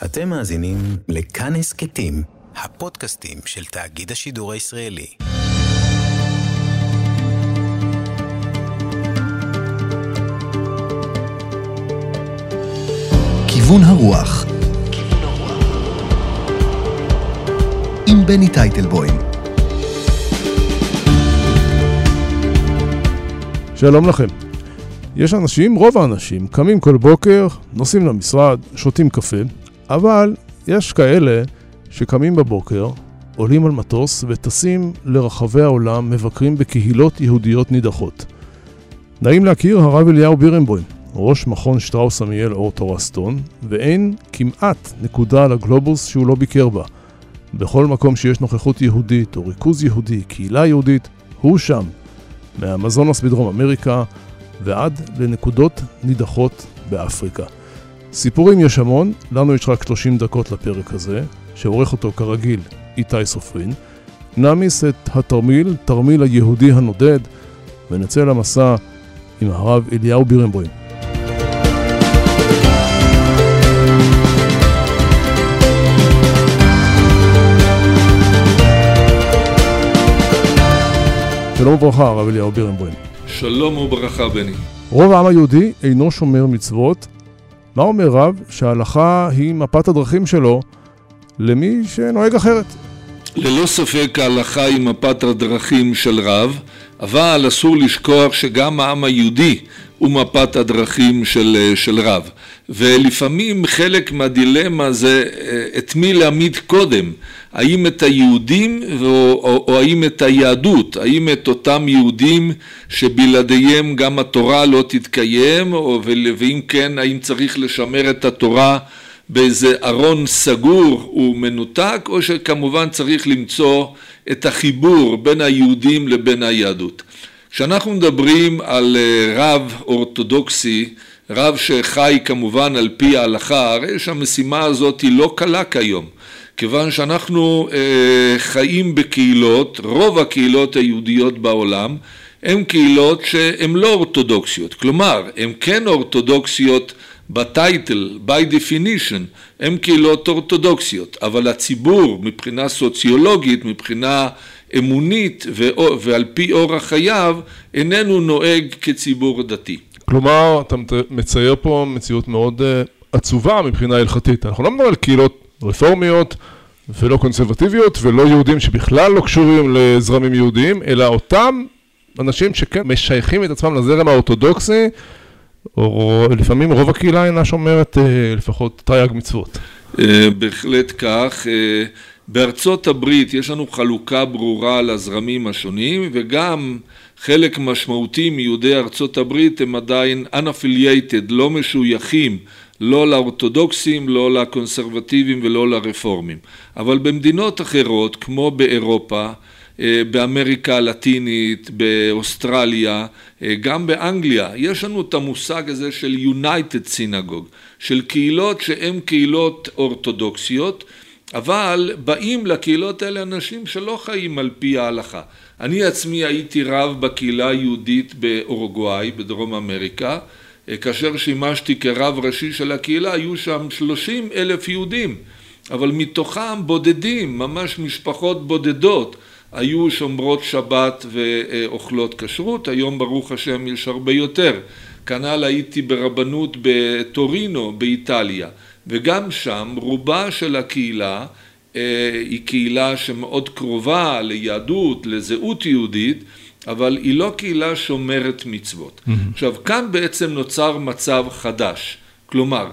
אתם מאזינים לכאן הסכתים, הפודקאסטים של תאגיד השידור הישראלי. כיוון הרוח עם בני טייטלבוים שלום לכם. יש אנשים, רוב האנשים, קמים כל בוקר, נוסעים למשרד, שותים קפה, אבל יש כאלה שקמים בבוקר, עולים על מטוס וטסים לרחבי העולם, מבקרים בקהילות יהודיות נידחות. נעים להכיר הרב אליהו בירנבוים, ראש מכון שטראוס עמיאל אור תורסטון, ואין כמעט נקודה על הגלובוס שהוא לא ביקר בה. בכל מקום שיש נוכחות יהודית או ריכוז יהודי, קהילה יהודית, הוא שם. מהמזונוס בדרום אמריקה ועד לנקודות נידחות באפריקה. סיפורים יש המון, לנו יש רק 30 דקות לפרק הזה, שעורך אותו כרגיל איתי סופרין. נעמיס את התרמיל, תרמיל היהודי הנודד, ונצא למסע עם הרב אליהו בירנבוים. שלום וברכה, הרב אליהו בירנבוים. שלום וברכה, בני. רוב העם היהודי אינו שומר מצוות. מה אומר רב? שההלכה היא מפת הדרכים שלו למי שנוהג אחרת. ללא ספק ההלכה היא מפת הדרכים של רב, אבל אסור לשכוח שגם העם היהודי הוא מפת הדרכים של, של רב. ולפעמים חלק מהדילמה זה אה, את מי להעמיד קודם, האם את היהודים או, או, או האם את היהדות, האם את אותם יהודים שבלעדיהם גם התורה לא תתקיים, או, ואם כן האם צריך לשמר את התורה באיזה ארון סגור ומנותק, או שכמובן צריך למצוא את החיבור בין היהודים לבין היהדות. כשאנחנו מדברים על אה, רב אורתודוקסי, רב שחי כמובן על פי ההלכה, הרי שהמשימה הזאת היא לא קלה כיום, כיוון שאנחנו אה, חיים בקהילות, רוב הקהילות היהודיות בעולם הן קהילות שהן לא אורתודוקסיות, כלומר הן כן אורתודוקסיות בטייטל, by definition, הן קהילות אורתודוקסיות, אבל הציבור מבחינה סוציולוגית, מבחינה אמונית ועל פי אורח חייו, איננו נוהג כציבור דתי. כלומר, אתה מצייר פה מציאות מאוד uh, עצובה מבחינה הלכתית. אנחנו לא מדברים על קהילות רפורמיות ולא קונסרבטיביות ולא יהודים שבכלל לא קשורים לזרמים יהודיים, אלא אותם אנשים שכן משייכים את עצמם לזרם האורתודוקסי, או לפעמים רוב הקהילה אינה שומרת uh, לפחות תרי"ג מצוות. Uh, בהחלט כך. Uh, בארצות הברית יש לנו חלוקה ברורה על הזרמים השונים וגם חלק משמעותי מיהודי ארצות הברית הם עדיין unaffiliated, לא משויכים לא לאורתודוקסים, לא לקונסרבטיבים ולא לרפורמים. אבל במדינות אחרות, כמו באירופה, אה, באמריקה הלטינית, באוסטרליה, אה, גם באנגליה, יש לנו את המושג הזה של United Synagogue, של קהילות שהן קהילות אורתודוקסיות אבל באים לקהילות האלה אנשים שלא חיים על פי ההלכה. אני עצמי הייתי רב בקהילה היהודית באורוגוואי, בדרום אמריקה, כאשר שימשתי כרב ראשי של הקהילה, היו שם שלושים אלף יהודים, אבל מתוכם בודדים, ממש משפחות בודדות, היו שומרות שבת ואוכלות כשרות, היום ברוך השם יש הרבה יותר. כנ"ל הייתי ברבנות בטורינו באיטליה. וגם שם רובה של הקהילה אה, היא קהילה שמאוד קרובה ליהדות, לזהות יהודית, אבל היא לא קהילה שומרת מצוות. Mm-hmm. עכשיו, כאן בעצם נוצר מצב חדש. כלומר,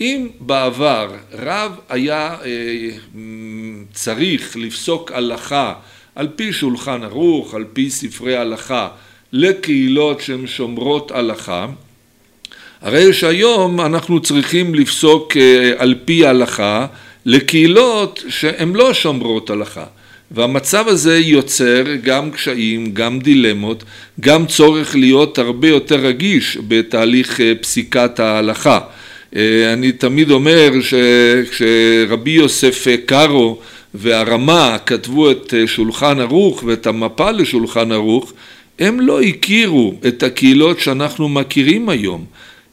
אם בעבר רב היה אה, צריך לפסוק הלכה על פי שולחן ערוך, על פי ספרי הלכה, לקהילות שהן שומרות הלכה, הרי שהיום אנחנו צריכים לפסוק אה, על פי ההלכה לקהילות שהן לא שומרות הלכה. והמצב הזה יוצר גם קשיים, גם דילמות, גם צורך להיות הרבה יותר רגיש בתהליך אה, פסיקת ההלכה. אה, אני תמיד אומר שכשרבי יוסף קארו והרמה כתבו את שולחן ערוך ואת המפה לשולחן ערוך, הם לא הכירו את הקהילות שאנחנו מכירים היום.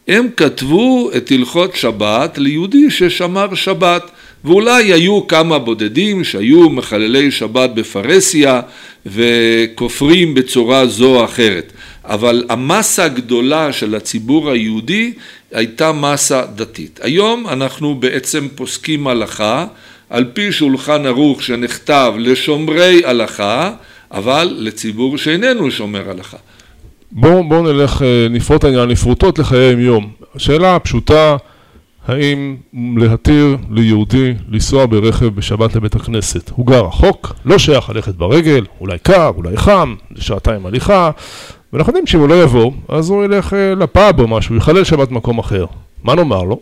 הם כתבו את הלכות שבת ליהודי ששמר שבת ואולי היו כמה בודדים שהיו מחללי שבת בפרהסיה וכופרים בצורה זו או אחרת אבל המסה הגדולה של הציבור היהודי הייתה מסה דתית. היום אנחנו בעצם פוסקים הלכה על פי שולחן ערוך שנכתב לשומרי הלכה אבל לציבור שאיננו שומר הלכה. בואו בוא נלך, אה, נפרוט העניין לפרוטות לחיי היום יום. השאלה הפשוטה האם להתיר ליהודי לנסוע ברכב בשבת לבית הכנסת. הוא גר רחוק, לא שייך ללכת ברגל, אולי קר, אולי חם, שעתיים הליכה, ואנחנו יודעים שאם הוא לא יבוא, אז הוא ילך אה, לפאב או משהו, יחלל שבת במקום אחר. מה נאמר לו?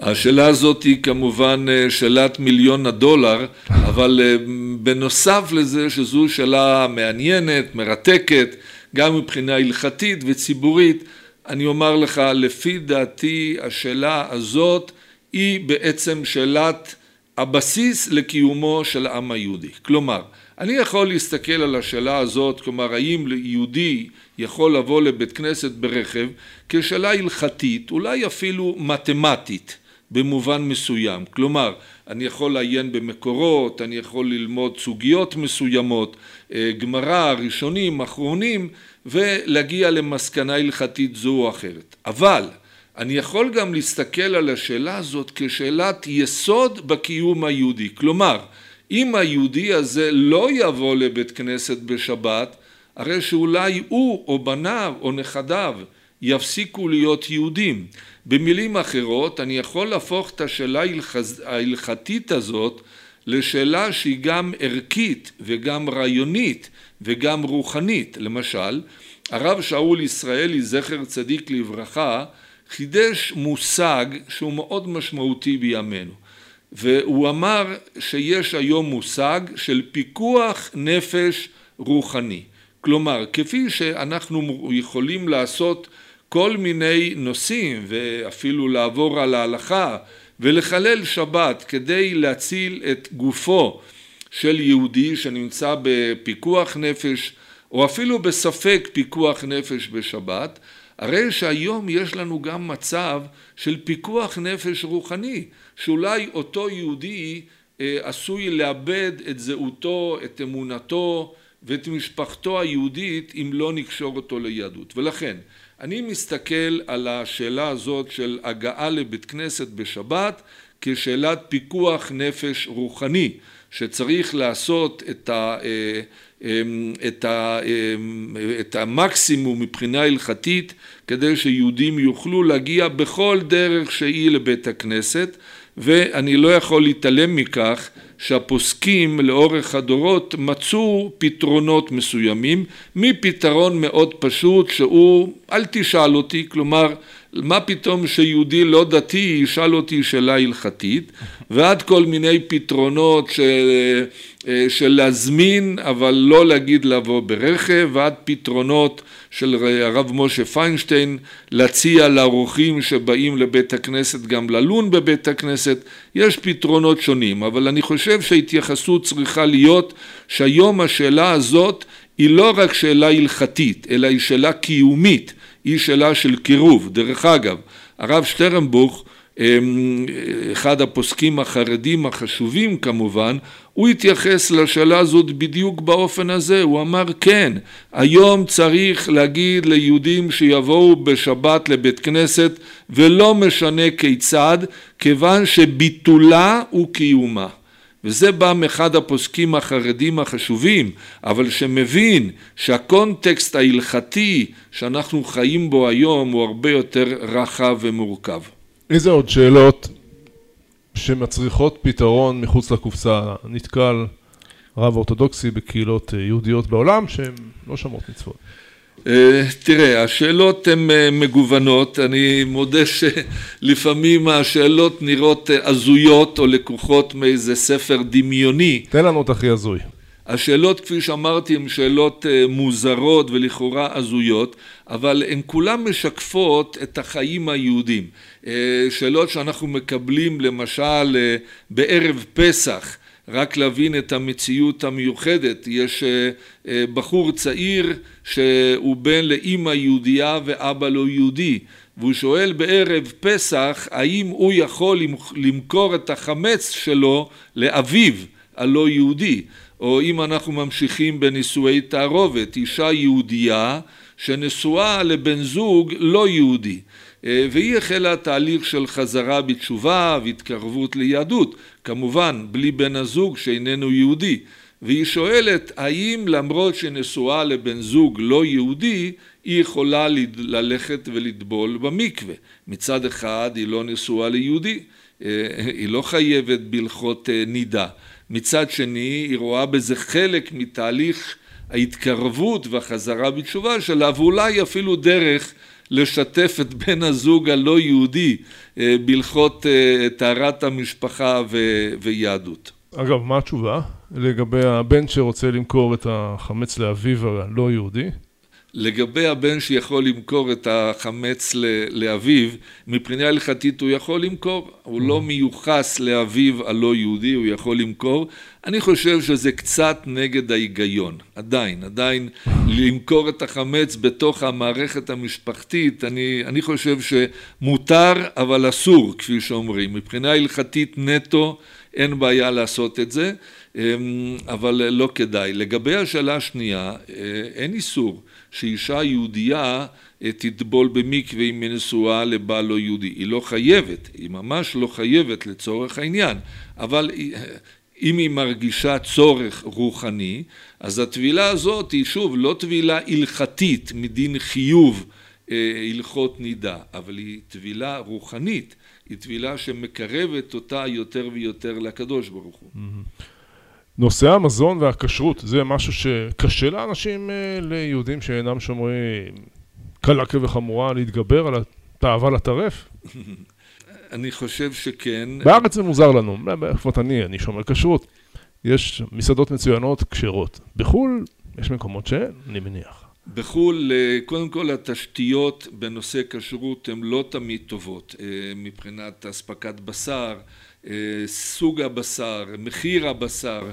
השאלה הזאת היא כמובן אה, שאלת מיליון הדולר, אבל אה, בנוסף לזה שזו שאלה מעניינת, מרתקת, גם מבחינה הלכתית וציבורית, אני אומר לך, לפי דעתי השאלה הזאת היא בעצם שאלת הבסיס לקיומו של העם היהודי. כלומר, אני יכול להסתכל על השאלה הזאת, כלומר האם יהודי יכול לבוא לבית כנסת ברכב כשאלה הלכתית, אולי אפילו מתמטית במובן מסוים. כלומר, אני יכול לעיין במקורות, אני יכול ללמוד סוגיות מסוימות, אה, גמרא, ראשונים, אחרונים, ולהגיע למסקנה הלכתית זו או אחרת. אבל אני יכול גם להסתכל על השאלה הזאת כשאלת יסוד בקיום היהודי. כלומר, אם היהודי הזה לא יבוא לבית כנסת בשבת, הרי שאולי הוא או בניו או נכדיו יפסיקו להיות יהודים. במילים אחרות, אני יכול להפוך את השאלה ההלכתית הזאת לשאלה שהיא גם ערכית וגם רעיונית וגם רוחנית. למשל, הרב שאול ישראלי, זכר צדיק לברכה, חידש מושג שהוא מאוד משמעותי בימינו. והוא אמר שיש היום מושג של פיקוח נפש רוחני. כלומר, כפי שאנחנו יכולים לעשות כל מיני נושאים ואפילו לעבור על ההלכה ולחלל שבת כדי להציל את גופו של יהודי שנמצא בפיקוח נפש או אפילו בספק פיקוח נפש בשבת, הרי שהיום יש לנו גם מצב של פיקוח נפש רוחני, שאולי אותו יהודי אה, עשוי לאבד את זהותו, את אמונתו ואת משפחתו היהודית אם לא נקשור אותו ליהדות. ולכן אני מסתכל על השאלה הזאת של הגעה לבית כנסת בשבת כשאלת פיקוח נפש רוחני שצריך לעשות את, ה, אה, אמ, את, ה, אמ, את המקסימום מבחינה הלכתית כדי שיהודים יוכלו להגיע בכל דרך שהיא לבית הכנסת ואני לא יכול להתעלם מכך שהפוסקים לאורך הדורות מצאו פתרונות מסוימים מפתרון מאוד פשוט שהוא אל תשאל אותי כלומר מה פתאום שיהודי לא דתי ישאל אותי שאלה הלכתית ועד כל מיני פתרונות של, של להזמין אבל לא להגיד לבוא ברכב ועד פתרונות של הרב משה פיינשטיין להציע לאורחים שבאים לבית הכנסת גם ללון בבית הכנסת יש פתרונות שונים אבל אני חושב שההתייחסות צריכה להיות שהיום השאלה הזאת היא לא רק שאלה הלכתית אלא היא שאלה קיומית היא שאלה של קירוב. דרך אגב, הרב שטרנבוך, אחד הפוסקים החרדים החשובים כמובן, הוא התייחס לשאלה הזאת בדיוק באופן הזה, הוא אמר כן, היום צריך להגיד ליהודים שיבואו בשבת לבית כנסת ולא משנה כיצד, כיוון שביטולה הוא קיומה. וזה בא מאחד הפוסקים החרדים החשובים, אבל שמבין שהקונטקסט ההלכתי שאנחנו חיים בו היום הוא הרבה יותר רחב ומורכב. איזה עוד שאלות שמצריכות פתרון מחוץ לקופסה נתקל רב אורתודוקסי בקהילות יהודיות בעולם שהן לא שומרות מצוות? אה, תראה, השאלות הן אה, מגוונות, אני מודה שלפעמים השאלות נראות אה, הזויות או לקוחות מאיזה ספר דמיוני. תן לנו את הכי הזוי. השאלות כפי שאמרתי הן שאלות מוזרות ולכאורה הזויות אבל הן כולן משקפות את החיים היהודים שאלות שאנחנו מקבלים למשל בערב פסח רק להבין את המציאות המיוחדת. יש אה, אה, בחור צעיר שהוא בן לאימא יהודייה ואבא לא יהודי והוא שואל בערב פסח האם הוא יכול למכור את החמץ שלו לאביו הלא יהודי או אם אנחנו ממשיכים בנישואי תערובת אישה יהודייה שנשואה לבן זוג לא יהודי והיא החלה תהליך של חזרה בתשובה והתקרבות ליהדות כמובן בלי בן הזוג שאיננו יהודי. והיא שואלת האם למרות שנשואה לבן זוג לא יהודי היא יכולה ללכת ולטבול במקווה? מצד אחד היא לא נשואה ליהודי היא לא חייבת בהלכות נידה מצד שני היא רואה בזה חלק מתהליך ההתקרבות והחזרה בתשובה שלה ואולי אפילו דרך לשתף את בן הזוג הלא יהודי בהלכות טהרת המשפחה ויהדות. אגב מה התשובה לגבי הבן שרוצה למכור את החמץ לאביו הלא יהודי? לגבי הבן שיכול למכור את החמץ לאביו, מבחינה הלכתית הוא יכול למכור, הוא לא מיוחס לאביו הלא יהודי, הוא יכול למכור. אני חושב שזה קצת נגד ההיגיון, עדיין, עדיין למכור את החמץ בתוך המערכת המשפחתית, אני, אני חושב שמותר אבל אסור, כפי שאומרים. מבחינה הלכתית נטו אין בעיה לעשות את זה, אבל לא כדאי. לגבי השאלה השנייה, אין איסור. שאישה יהודייה תטבול במקווה אם היא נשואה לבעל לא יהודי. היא לא חייבת, היא ממש לא חייבת לצורך העניין, אבל אם היא מרגישה צורך רוחני, אז הטבילה הזאת היא שוב לא טבילה הלכתית מדין חיוב הלכות נידה, אבל היא טבילה רוחנית, היא טבילה שמקרבת אותה יותר ויותר לקדוש ברוך הוא. נושא המזון והכשרות זה משהו שקשה לאנשים, ליהודים שאינם שומרים קלה כבחמורה להתגבר על התאווה לטרף? אני חושב שכן. בארץ זה מוזר לנו, לפחות אני, אני שומר כשרות. יש מסעדות מצוינות כשרות. בחו"ל יש מקומות שאין, אני מניח. בחו"ל, קודם כל התשתיות בנושא כשרות הן לא תמיד טובות מבחינת אספקת בשר סוג הבשר, מחיר הבשר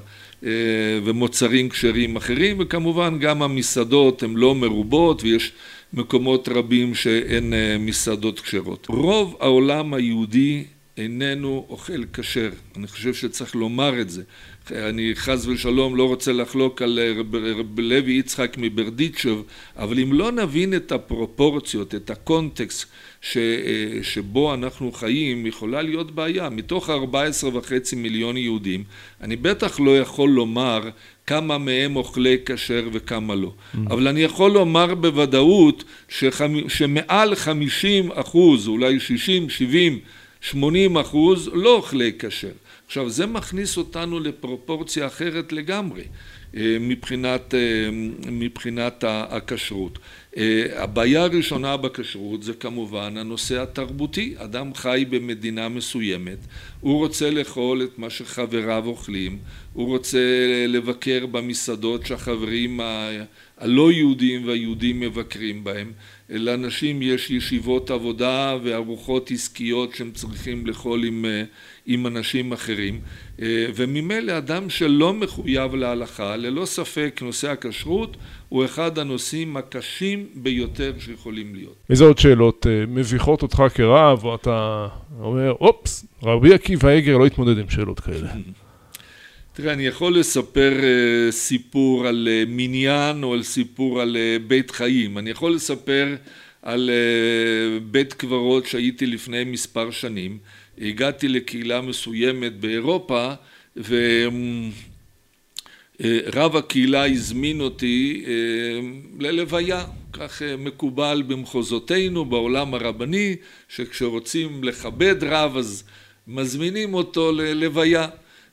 ומוצרים כשרים אחרים וכמובן גם המסעדות הן לא מרובות ויש מקומות רבים שאין מסעדות כשרות. רוב העולם היהודי איננו אוכל כשר, אני חושב שצריך לומר את זה. אני חס ושלום לא רוצה לחלוק על רב לוי יצחק מברדיצ'ב, אבל אם לא נבין את הפרופורציות, את הקונטקסט שבו אנחנו חיים, יכולה להיות בעיה. מתוך 14 וחצי מיליון יהודים, אני בטח לא יכול לומר כמה מהם אוכלי כשר וכמה לא. אבל אני יכול לומר בוודאות שמעל 50 אחוז, אולי 60, 70, 80 אחוז, לא אוכלי כשר. עכשיו זה מכניס אותנו לפרופורציה אחרת לגמרי מבחינת, מבחינת הכשרות. הבעיה הראשונה בכשרות זה כמובן הנושא התרבותי. אדם חי במדינה מסוימת, הוא רוצה לאכול את מה שחבריו אוכלים, הוא רוצה לבקר במסעדות שהחברים הלא יהודים והיהודים מבקרים בהם. לאנשים יש ישיבות עבודה וארוחות עסקיות שהם צריכים לאכול עם, עם אנשים אחרים וממילא אדם שלא מחויב להלכה, ללא ספק נושא הכשרות הוא אחד הנושאים הקשים ביותר שיכולים להיות. איזה עוד שאלות מביכות אותך כרב או אתה אומר אופס רבי עקיבא איגר לא התמודד עם שאלות כאלה תראה, אני יכול לספר סיפור על מניין או על סיפור על בית חיים. אני יכול לספר על בית קברות שהייתי לפני מספר שנים. הגעתי לקהילה מסוימת באירופה ורב הקהילה הזמין אותי ללוויה. כך מקובל במחוזותינו, בעולם הרבני, שכשרוצים לכבד רב אז מזמינים אותו ללוויה.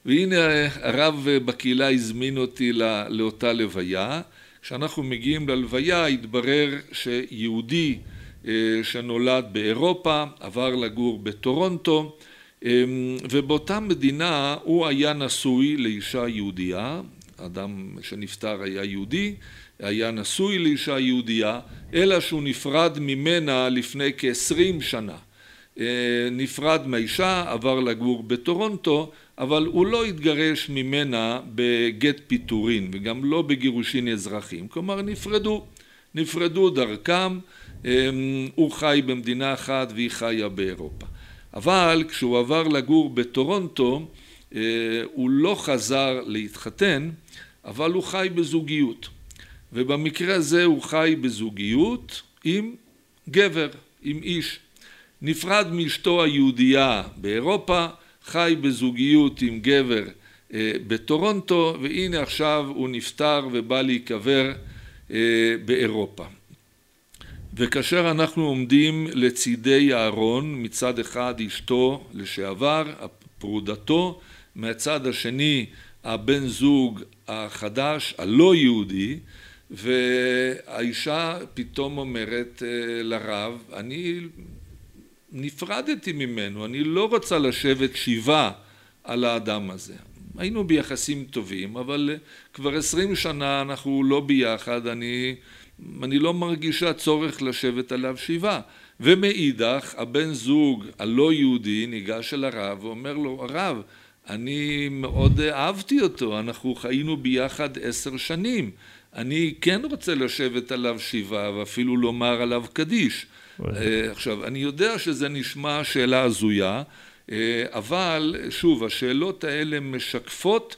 והנה הרב בקהילה הזמין אותי לאותה לוויה. כשאנחנו מגיעים ללוויה התברר שיהודי שנולד באירופה עבר לגור בטורונטו ובאותה מדינה הוא היה נשוי לאישה יהודייה, אדם שנפטר היה יהודי, היה נשוי לאישה יהודייה, אלא שהוא נפרד ממנה לפני כעשרים שנה. נפרד מהאישה, עבר לגור בטורונטו, אבל הוא לא התגרש ממנה בגט פיטורין וגם לא בגירושין אזרחיים, כלומר נפרדו, נפרדו דרכם הוא חי במדינה אחת והיא חיה באירופה. אבל כשהוא עבר לגור בטורונטו הוא לא חזר להתחתן אבל הוא חי בזוגיות ובמקרה הזה הוא חי בזוגיות עם גבר, עם איש. נפרד מאשתו היהודייה באירופה, חי בזוגיות עם גבר בטורונטו והנה עכשיו הוא נפטר ובא להיקבר באירופה. וכאשר אנחנו עומדים לצידי הארון מצד אחד אשתו לשעבר, פרודתו, מהצד השני הבן זוג החדש הלא יהודי והאישה פתאום אומרת לרב אני נפרדתי ממנו אני לא רוצה לשבת שבעה על האדם הזה. היינו ביחסים טובים אבל כבר עשרים שנה אנחנו לא ביחד אני אני לא מרגישה צורך לשבת עליו שבעה. ומאידך הבן זוג הלא יהודי ניגש אל הרב ואומר לו הרב אני מאוד אהבתי אותו אנחנו חיינו ביחד עשר שנים. אני כן רוצה לשבת עליו שבעה ואפילו לומר עליו קדיש. עכשיו אני יודע שזה נשמע שאלה הזויה אבל שוב השאלות האלה משקפות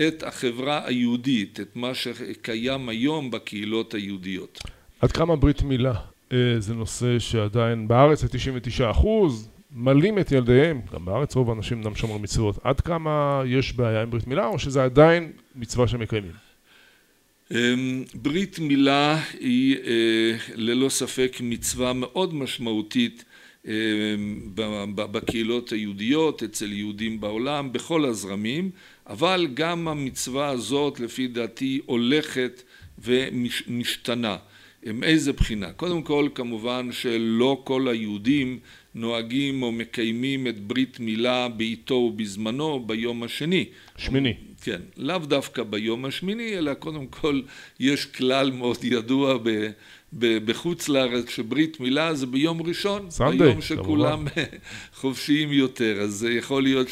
את החברה היהודית את מה שקיים היום בקהילות היהודיות. עד כמה ברית מילה זה נושא שעדיין בארץ זה 99 אחוז מלאים את ילדיהם גם בארץ רוב האנשים אינם שומרים מצוות. עד כמה יש בעיה עם ברית מילה או שזה עדיין מצווה שמקיימים? ברית מילה היא ללא ספק מצווה מאוד משמעותית בקהילות היהודיות אצל יהודים בעולם בכל הזרמים אבל גם המצווה הזאת לפי דעתי הולכת ומשתנה. מאיזה בחינה? קודם כל כמובן שלא כל היהודים נוהגים או מקיימים את ברית מילה בעיתו ובזמנו ביום השני. שמיני. כן לאו דווקא ביום השמיני אלא קודם כל יש כלל מאוד ידוע בחוץ לארץ שברית מילה זה ביום ראשון ביום שכולם חופשיים יותר. אז יכול להיות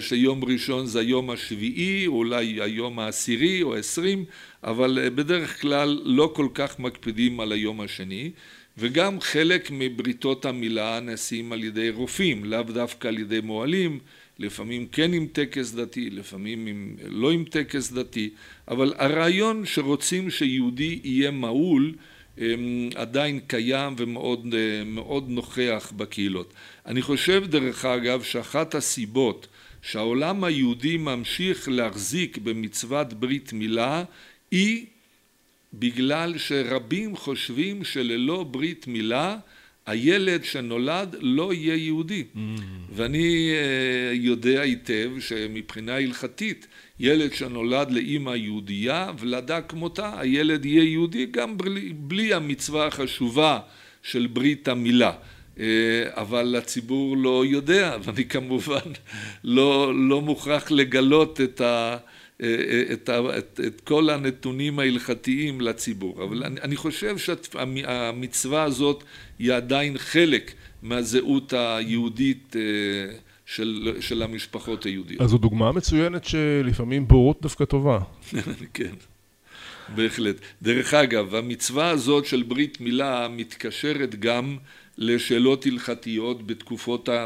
שיום ראשון זה היום השביעי אולי היום העשירי או עשרים אבל בדרך כלל לא כל כך מקפידים על היום השני. וגם חלק מבריתות המילה נעשים על ידי רופאים לאו דווקא על ידי מוהלים לפעמים כן עם טקס דתי לפעמים עם, לא עם טקס דתי אבל הרעיון שרוצים שיהודי יהיה מהול עדיין קיים ומאוד נוכח בקהילות. אני חושב דרך אגב שאחת הסיבות שהעולם היהודי ממשיך להחזיק במצוות ברית מילה היא בגלל שרבים חושבים שללא ברית מילה הילד שנולד לא יהיה יהודי. ואני יודע היטב שמבחינה הלכתית ילד שנולד לאימא יהודייה ולדה כמותה הילד יהיה יהודי גם בלי המצווה החשובה של ברית המילה. אבל הציבור לא יודע ואני כמובן לא מוכרח לגלות את ה... את כל הנתונים ההלכתיים לציבור אבל אני חושב שהמצווה הזאת היא עדיין חלק מהזהות היהודית של המשפחות היהודיות. אז זו דוגמה מצוינת שלפעמים בורות דווקא טובה. כן, בהחלט. דרך אגב, המצווה הזאת של ברית מילה מתקשרת גם לשאלות הלכתיות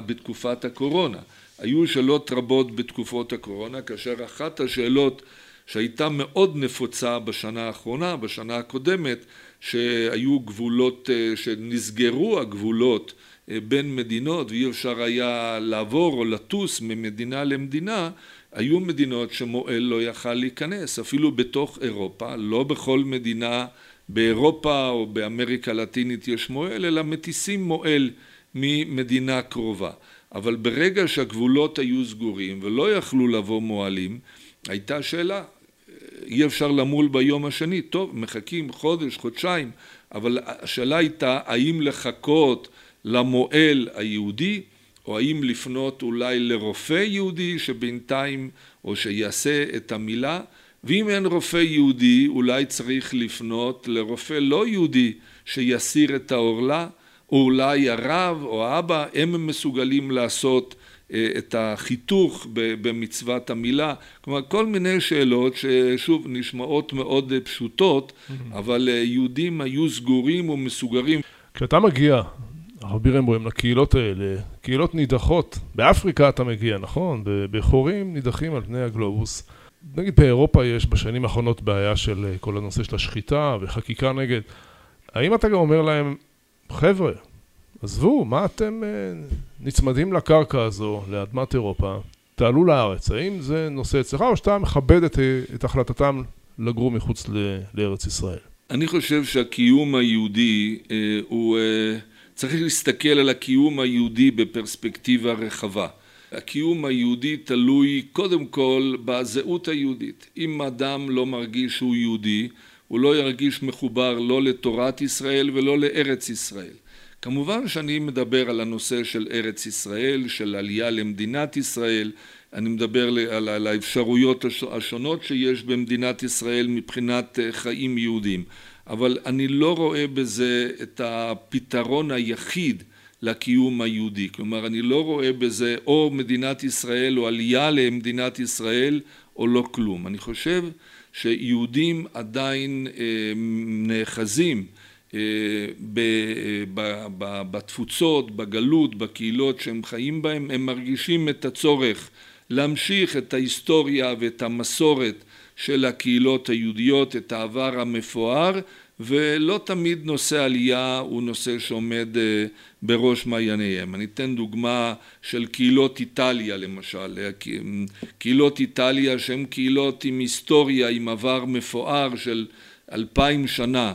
בתקופת הקורונה. היו שאלות רבות בתקופות הקורונה כאשר אחת השאלות שהייתה מאוד נפוצה בשנה האחרונה, בשנה הקודמת, שהיו גבולות, שנסגרו הגבולות בין מדינות ואי אפשר היה לעבור או לטוס ממדינה למדינה, היו מדינות שמועל לא יכל להיכנס, אפילו בתוך אירופה, לא בכל מדינה באירופה או באמריקה הלטינית יש מועל, אלא מטיסים מועל ממדינה קרובה. אבל ברגע שהגבולות היו סגורים ולא יכלו לבוא מועלים, הייתה שאלה, אי אפשר למול ביום השני, טוב מחכים חודש, חודשיים, אבל השאלה הייתה האם לחכות למועל היהודי או האם לפנות אולי לרופא יהודי שבינתיים או שיעשה את המילה? ואם אין רופא יהודי אולי צריך לפנות לרופא לא יהודי שיסיר את העורלה או אולי הרב או האבא הם מסוגלים לעשות את החיתוך במצוות המילה, כלומר כל מיני שאלות ששוב נשמעות מאוד פשוטות, אבל יהודים היו סגורים ומסוגרים. כשאתה מגיע, הרב בירנבוים, לקהילות האלה, קהילות נידחות, באפריקה אתה מגיע, נכון? בחורים נידחים על פני הגלובוס. נגיד באירופה יש בשנים האחרונות בעיה של כל הנושא של השחיטה וחקיקה נגד. האם אתה גם אומר להם, חבר'ה, עזבו, מה אתם uh, נצמדים לקרקע הזו, לאדמת אירופה, תעלו לארץ. האם זה נושא אצלך, או שאתה מכבד את, את החלטתם לגור מחוץ ל, לארץ ישראל? אני חושב שהקיום היהודי uh, הוא... Uh, צריך להסתכל על הקיום היהודי בפרספקטיבה רחבה. הקיום היהודי תלוי קודם כל בזהות היהודית. אם אדם לא מרגיש שהוא יהודי, הוא לא ירגיש מחובר לא לתורת ישראל ולא לארץ ישראל. כמובן שאני מדבר על הנושא של ארץ ישראל, של עלייה למדינת ישראל, אני מדבר על, על האפשרויות השונות שיש במדינת ישראל מבחינת אה, חיים יהודים, אבל אני לא רואה בזה את הפתרון היחיד לקיום היהודי, כלומר אני לא רואה בזה או מדינת ישראל או עלייה למדינת ישראל או לא כלום, אני חושב שיהודים עדיין אה, נאחזים אה, בתפוצות, בגלות, בקהילות שהם חיים בהם, הם מרגישים את הצורך להמשיך את ההיסטוריה ואת המסורת של הקהילות היהודיות, את העבר המפואר, ולא תמיד נושא עלייה הוא נושא שעומד אה, בראש מעייניהם. אני אתן דוגמה של קהילות איטליה למשל, קהילות איטליה שהן קהילות עם היסטוריה, עם עבר מפואר של אלפיים שנה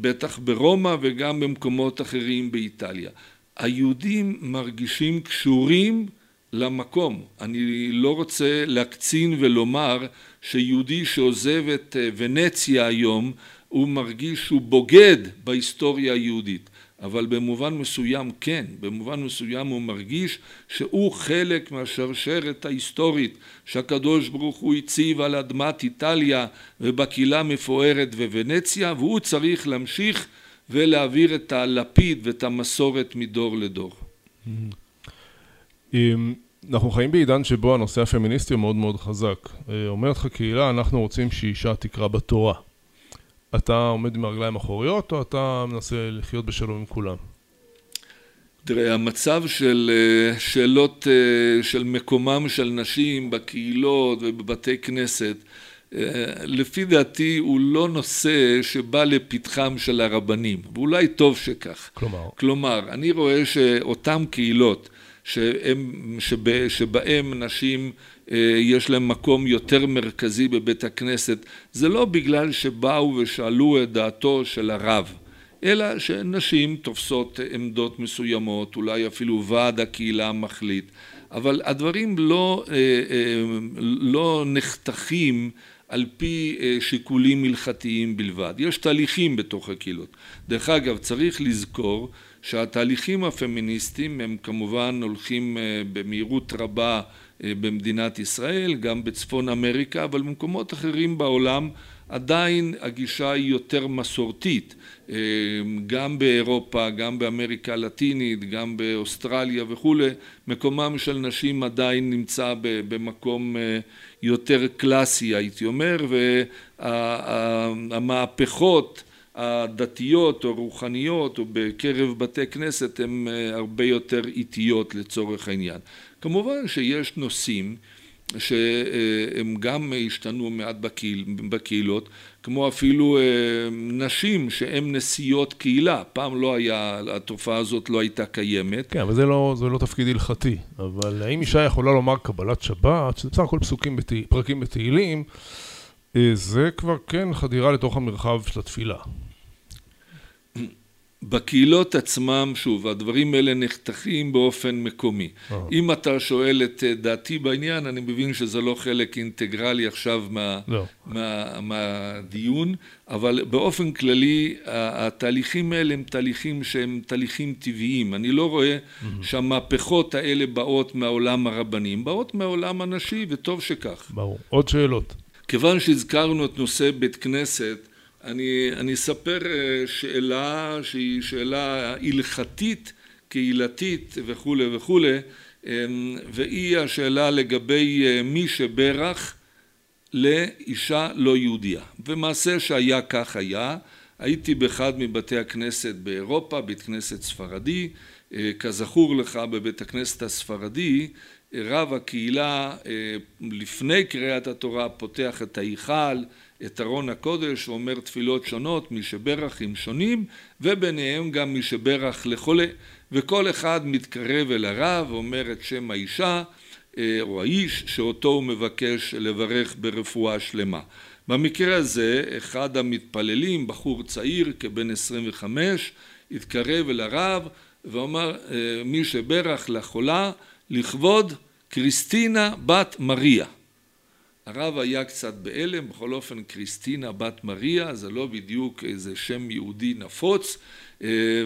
בטח ברומא וגם במקומות אחרים באיטליה. היהודים מרגישים קשורים למקום. אני לא רוצה להקצין ולומר שיהודי שעוזב את אה, ונציה היום הוא מרגיש שהוא בוגד בהיסטוריה היהודית. אבל במובן מסוים כן, במובן מסוים הוא מרגיש שהוא חלק מהשרשרת ההיסטורית שהקדוש ברוך הוא הציב על אדמת איטליה ובקהילה מפוארת וונציה והוא צריך להמשיך ולהעביר את הלפיד ואת המסורת מדור לדור. אנחנו חיים בעידן שבו הנושא הפמיניסטי הוא מאוד מאוד חזק. אה, אומרת לך קהילה, אנחנו רוצים שאישה תקרא בתורה. אתה עומד עם הרגליים האחוריות, או אתה מנסה לחיות בשלום עם כולם? תראה, המצב של אה, שאלות אה, של מקומם של נשים בקהילות ובבתי כנסת, אה, לפי דעתי הוא לא נושא שבא לפתחם של הרבנים, ואולי טוב שכך. כלומר? כלומר, אני רואה שאותן קהילות שבהם נשים יש להם מקום יותר מרכזי בבית הכנסת, זה לא בגלל שבאו ושאלו את דעתו של הרב, אלא שנשים תופסות עמדות מסוימות, אולי אפילו ועד הקהילה מחליט, אבל הדברים לא, אה, אה, לא נחתכים על פי שיקולים הלכתיים בלבד. יש תהליכים בתוך הקהילות. דרך אגב, צריך לזכור שהתהליכים הפמיניסטיים הם כמובן הולכים במהירות רבה אה, במדינת ישראל, גם בצפון אמריקה, אבל במקומות אחרים בעולם עדיין הגישה היא יותר מסורתית, אה, גם באירופה, גם באמריקה הלטינית, גם באוסטרליה וכולי, מקומם של נשים עדיין נמצא במקום אה, יותר קלאסי הייתי אומר, והמהפכות הדתיות או רוחניות או בקרב בתי כנסת הן הרבה יותר איטיות לצורך העניין. כמובן שיש נושאים שהם גם השתנו מעט בקהיל, בקהילות, כמו אפילו אה, נשים שהן נשיאות קהילה, פעם לא היה, התופעה הזאת לא הייתה קיימת. כן, אבל זה לא, זה לא תפקיד הלכתי, אבל האם אישה יכולה לומר קבלת שבת, שזה בסך הכל פסוקים, בת... פרקים בתהילים, אה, זה כבר כן חדירה לתוך המרחב של התפילה. בקהילות עצמם, שוב, הדברים האלה נחתכים באופן מקומי. אה. אם אתה שואל את אה, דעתי בעניין, אני מבין שזה לא חלק אינטגרלי עכשיו מה, לא. מה, מהדיון, אבל באופן כללי, התהליכים האלה הם תהליכים שהם תהליכים טבעיים. אני לא רואה mm-hmm. שהמהפכות האלה באות מהעולם הרבני, הן באות מהעולם הנשי, וטוב שכך. ברור. עוד שאלות. כיוון שהזכרנו את נושא בית כנסת, אני, אני אספר אה, שאלה שהיא שאלה הלכתית, קהילתית וכולי וכולי. והיא השאלה לגבי מי שברך לאישה לא יהודייה. ומעשה שהיה כך היה, הייתי באחד מבתי הכנסת באירופה, בית כנסת ספרדי, כזכור לך בבית הכנסת הספרדי רב הקהילה לפני קריאת התורה פותח את ההיכל, את ארון הקודש ואומר תפילות שונות, מי שברך עם שונים וביניהם גם מי שברך לחולה וכל אחד מתקרב אל הרב ואומר את שם האישה או האיש שאותו הוא מבקש לברך ברפואה שלמה. במקרה הזה אחד המתפללים, בחור צעיר כבן 25, התקרב אל הרב ואומר מי שברך לחולה לכבוד קריסטינה בת מריה. הרב היה קצת בהלם, בכל אופן קריסטינה בת מריה זה לא בדיוק איזה שם יהודי נפוץ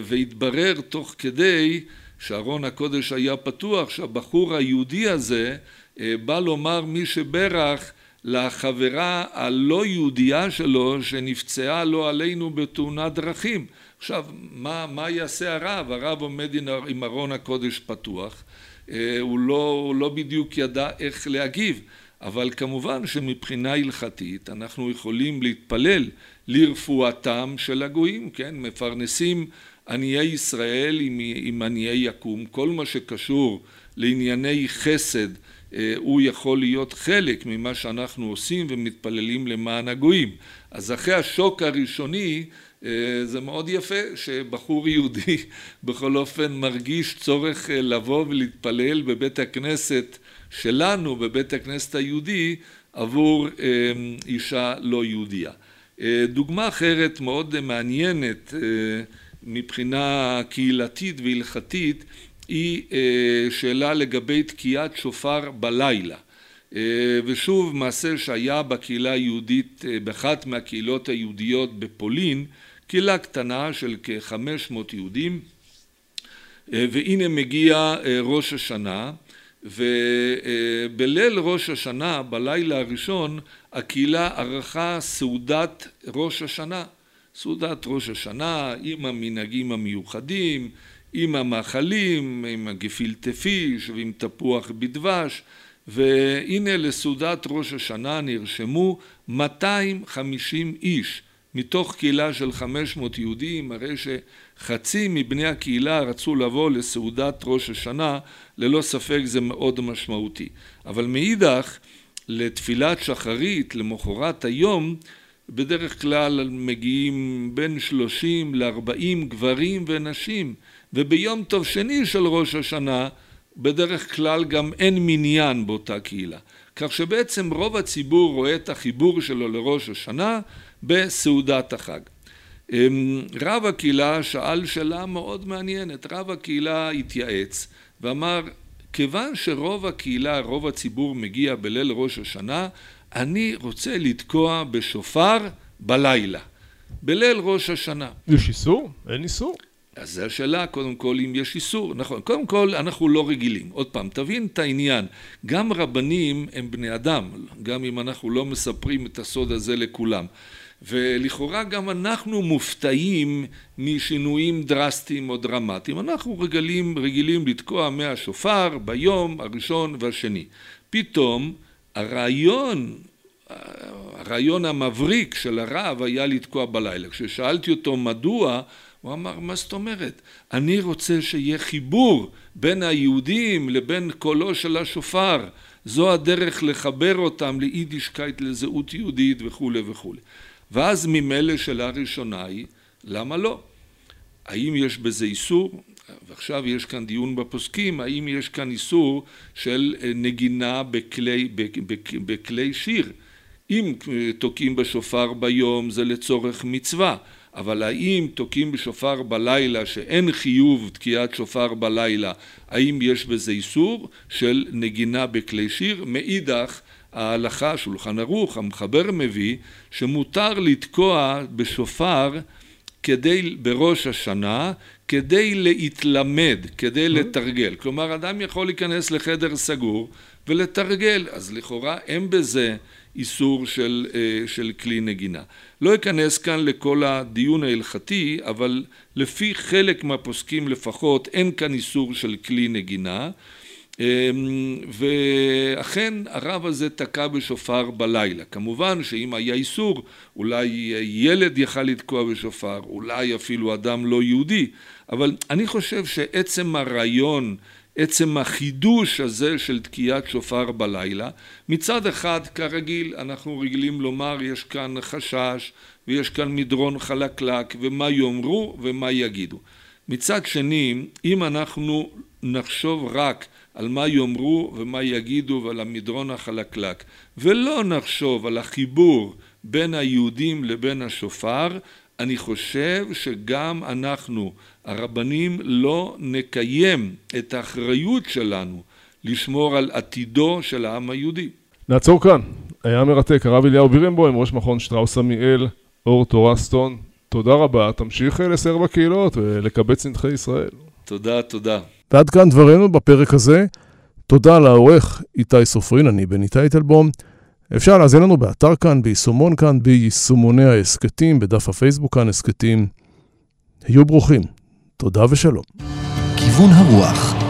והתברר תוך כדי שארון הקודש היה פתוח שהבחור היהודי הזה בא לומר מי שברך לחברה הלא יהודייה שלו שנפצעה לא עלינו בתאונת דרכים. עכשיו מה, מה יעשה הרב? הרב עומד עם ארון הקודש פתוח הוא לא, הוא לא בדיוק ידע איך להגיב אבל כמובן שמבחינה הלכתית אנחנו יכולים להתפלל לרפואתם של הגויים, כן? מפרנסים עניי ישראל עם, עם עניי יקום, כל מה שקשור לענייני חסד הוא יכול להיות חלק ממה שאנחנו עושים ומתפללים למען הגויים. אז אחרי השוק הראשוני זה מאוד יפה שבחור יהודי בכל אופן מרגיש צורך לבוא ולהתפלל בבית הכנסת שלנו, בבית הכנסת היהודי, עבור אישה לא יהודייה. דוגמה אחרת מאוד מעניינת מבחינה קהילתית והלכתית היא שאלה לגבי תקיעת שופר בלילה. ושוב מעשה שהיה בקהילה היהודית, באחת מהקהילות היהודיות בפולין, קהילה קטנה של כ-500 יהודים, והנה מגיע ראש השנה, ובליל ראש השנה, בלילה הראשון, הקהילה ערכה סעודת ראש השנה. סעודת ראש השנה עם המנהגים המיוחדים, עם המאכלים, עם הגפילטע פיש ועם תפוח בדבש, והנה לסעודת ראש השנה נרשמו 250 איש מתוך קהילה של 500 יהודים, הרי שחצי מבני הקהילה רצו לבוא לסעודת ראש השנה, ללא ספק זה מאוד משמעותי. אבל מאידך, לתפילת שחרית, למחרת היום, בדרך כלל מגיעים בין 30 ל-40 גברים ונשים, וביום טוב שני של ראש השנה, בדרך כלל גם אין מניין באותה קהילה. כך שבעצם רוב הציבור רואה את החיבור שלו לראש השנה בסעודת החג. רב הקהילה שאל שאלה מאוד מעניינת, רב הקהילה התייעץ ואמר כיוון שרוב הקהילה, רוב הציבור מגיע בליל ראש השנה, אני רוצה לתקוע בשופר בלילה, בליל ראש השנה. יש איסור? אין איסור. אז זו השאלה קודם כל אם יש איסור, נכון, קודם כל אנחנו לא רגילים, עוד פעם תבין את העניין, גם רבנים הם בני אדם, גם אם אנחנו לא מספרים את הסוד הזה לכולם ולכאורה גם אנחנו מופתעים משינויים דרסטיים או דרמטיים, אנחנו רגילים, רגילים לתקוע מהשופר ביום הראשון והשני, פתאום הרעיון, הרעיון המבריק של הרב היה לתקוע בלילה, כששאלתי אותו מדוע הוא אמר מה זאת אומרת? אני רוצה שיהיה חיבור בין היהודים לבין קולו של השופר. זו הדרך לחבר אותם ליידישקייט לזהות יהודית וכולי וכולי ואז ממילא שאלה ראשונה היא למה לא? האם יש בזה איסור? ועכשיו יש כאן דיון בפוסקים האם יש כאן איסור של נגינה בכלי, בכלי שיר? אם תוקעים בשופר ביום זה לצורך מצווה. אבל האם תוקעים בשופר בלילה שאין חיוב תקיעת שופר בלילה האם יש בזה איסור של נגינה בכלי שיר? מאידך ההלכה שולחן ערוך המחבר מביא שמותר לתקוע בשופר כדי בראש השנה כדי להתלמד כדי לתרגל. כלומר אדם יכול להיכנס לחדר סגור ולתרגל. אז לכאורה אין בזה איסור של, של כלי נגינה. לא אכנס כאן לכל הדיון ההלכתי אבל לפי חלק מהפוסקים לפחות אין כאן איסור של כלי נגינה ואכן הרב הזה תקע בשופר בלילה. כמובן שאם היה איסור, אולי ילד יכל לתקוע בשופר, אולי אפילו אדם לא יהודי, אבל אני חושב שעצם הרעיון עצם החידוש הזה של תקיעת שופר בלילה, מצד אחד כרגיל אנחנו רגילים לומר יש כאן חשש ויש כאן מדרון חלקלק ומה יאמרו ומה יגידו. מצד שני אם אנחנו נחשוב רק על מה יאמרו ומה יגידו ועל המדרון החלקלק ולא נחשוב על החיבור בין היהודים לבין השופר אני חושב שגם אנחנו הרבנים לא נקיים את האחריות שלנו לשמור על עתידו של העם היהודי. נעצור כאן. היה מרתק. הרב אליהו בירנבוים, ראש מכון שטראוס עמיאל, אור תורסטון. תודה רבה. תמשיך לסייר בקהילות ולקבץ נדחי ישראל. תודה, תודה. ועד כאן דברינו בפרק הזה. תודה לעורך איתי סופרין, אני בן איתי טלבום. אפשר להזין לנו באתר כאן, ביישומון כאן, ביישומוני ההסכתים, בדף הפייסבוק כאן הסכתים. היו ברוכים. תודה ושלום. כיוון הרוח